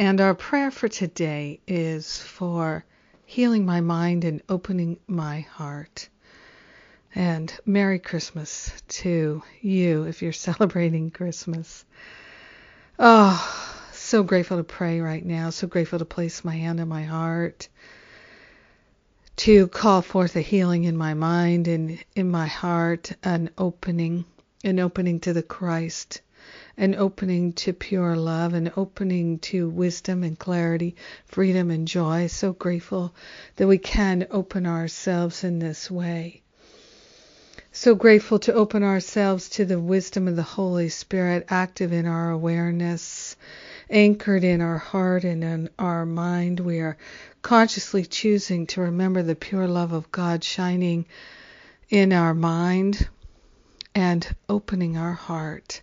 and our prayer for today is for healing my mind and opening my heart. And Merry Christmas to you if you're celebrating Christmas. Oh, so grateful to pray right now, so grateful to place my hand on my heart, to call forth a healing in my mind and in my heart, an opening, an opening to the Christ an opening to pure love, an opening to wisdom and clarity, freedom and joy. So grateful that we can open ourselves in this way. So grateful to open ourselves to the wisdom of the Holy Spirit active in our awareness, anchored in our heart and in our mind. We are consciously choosing to remember the pure love of God shining in our mind and opening our heart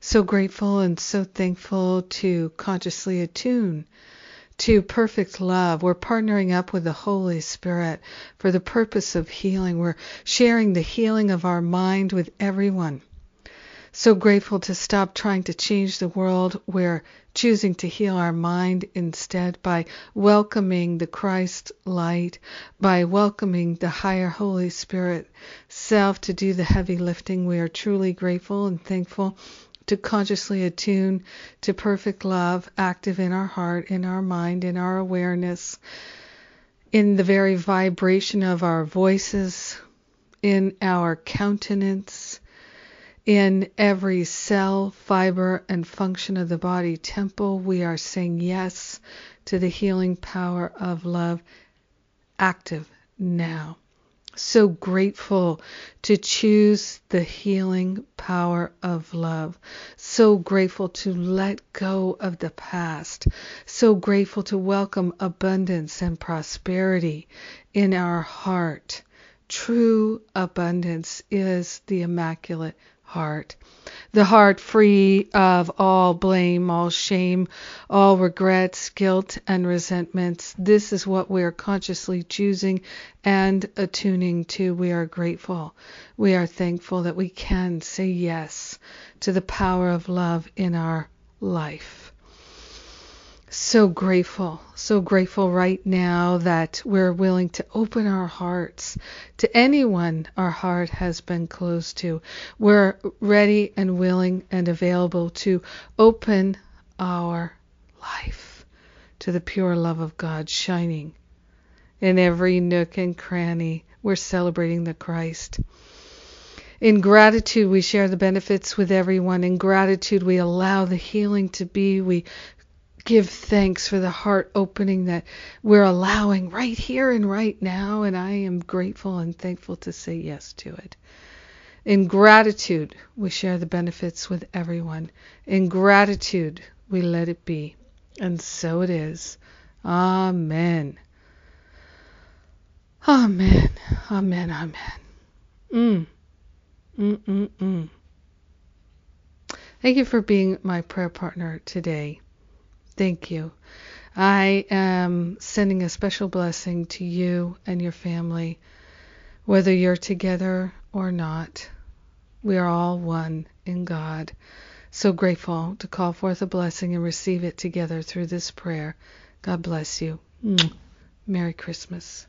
so grateful and so thankful to consciously attune to perfect love. We're partnering up with the Holy Spirit for the purpose of healing. We're sharing the healing of our mind with everyone. So grateful to stop trying to change the world. We're choosing to heal our mind instead by welcoming the Christ light, by welcoming the higher Holy Spirit self to do the heavy lifting. We are truly grateful and thankful to consciously attune to perfect love active in our heart, in our mind, in our awareness, in the very vibration of our voices, in our countenance, in every cell, fiber, and function of the body temple. We are saying yes to the healing power of love active now so grateful to choose the healing power of love. So grateful to let go of the past. So grateful to welcome abundance and prosperity in our heart. True abundance is the Immaculate Heart the heart free of all blame, all shame, all regrets, guilt, and resentments. This is what we are consciously choosing and attuning to. We are grateful. We are thankful that we can say yes to the power of love in our life so grateful, so grateful right now that we're willing to open our hearts to anyone our heart has been closed to. We're ready and willing and available to open our life to the pure love of God shining in every nook and cranny. We're celebrating the Christ. In gratitude, we share the benefits with everyone. In gratitude, we allow the healing to be. We give thanks for the heart opening that we're allowing right here and right now, and I am grateful and thankful to say yes to it. In gratitude, we share the benefits with everyone. In gratitude, we let it be. And so it is. Amen. Amen. Amen. Amen. Mm. Mm mm mm. Thank you for being my prayer partner today. Thank you. I am sending a special blessing to you and your family, whether you're together or not. We are all one in God. So grateful to call forth a blessing and receive it together through this prayer. God bless you. Merry Christmas.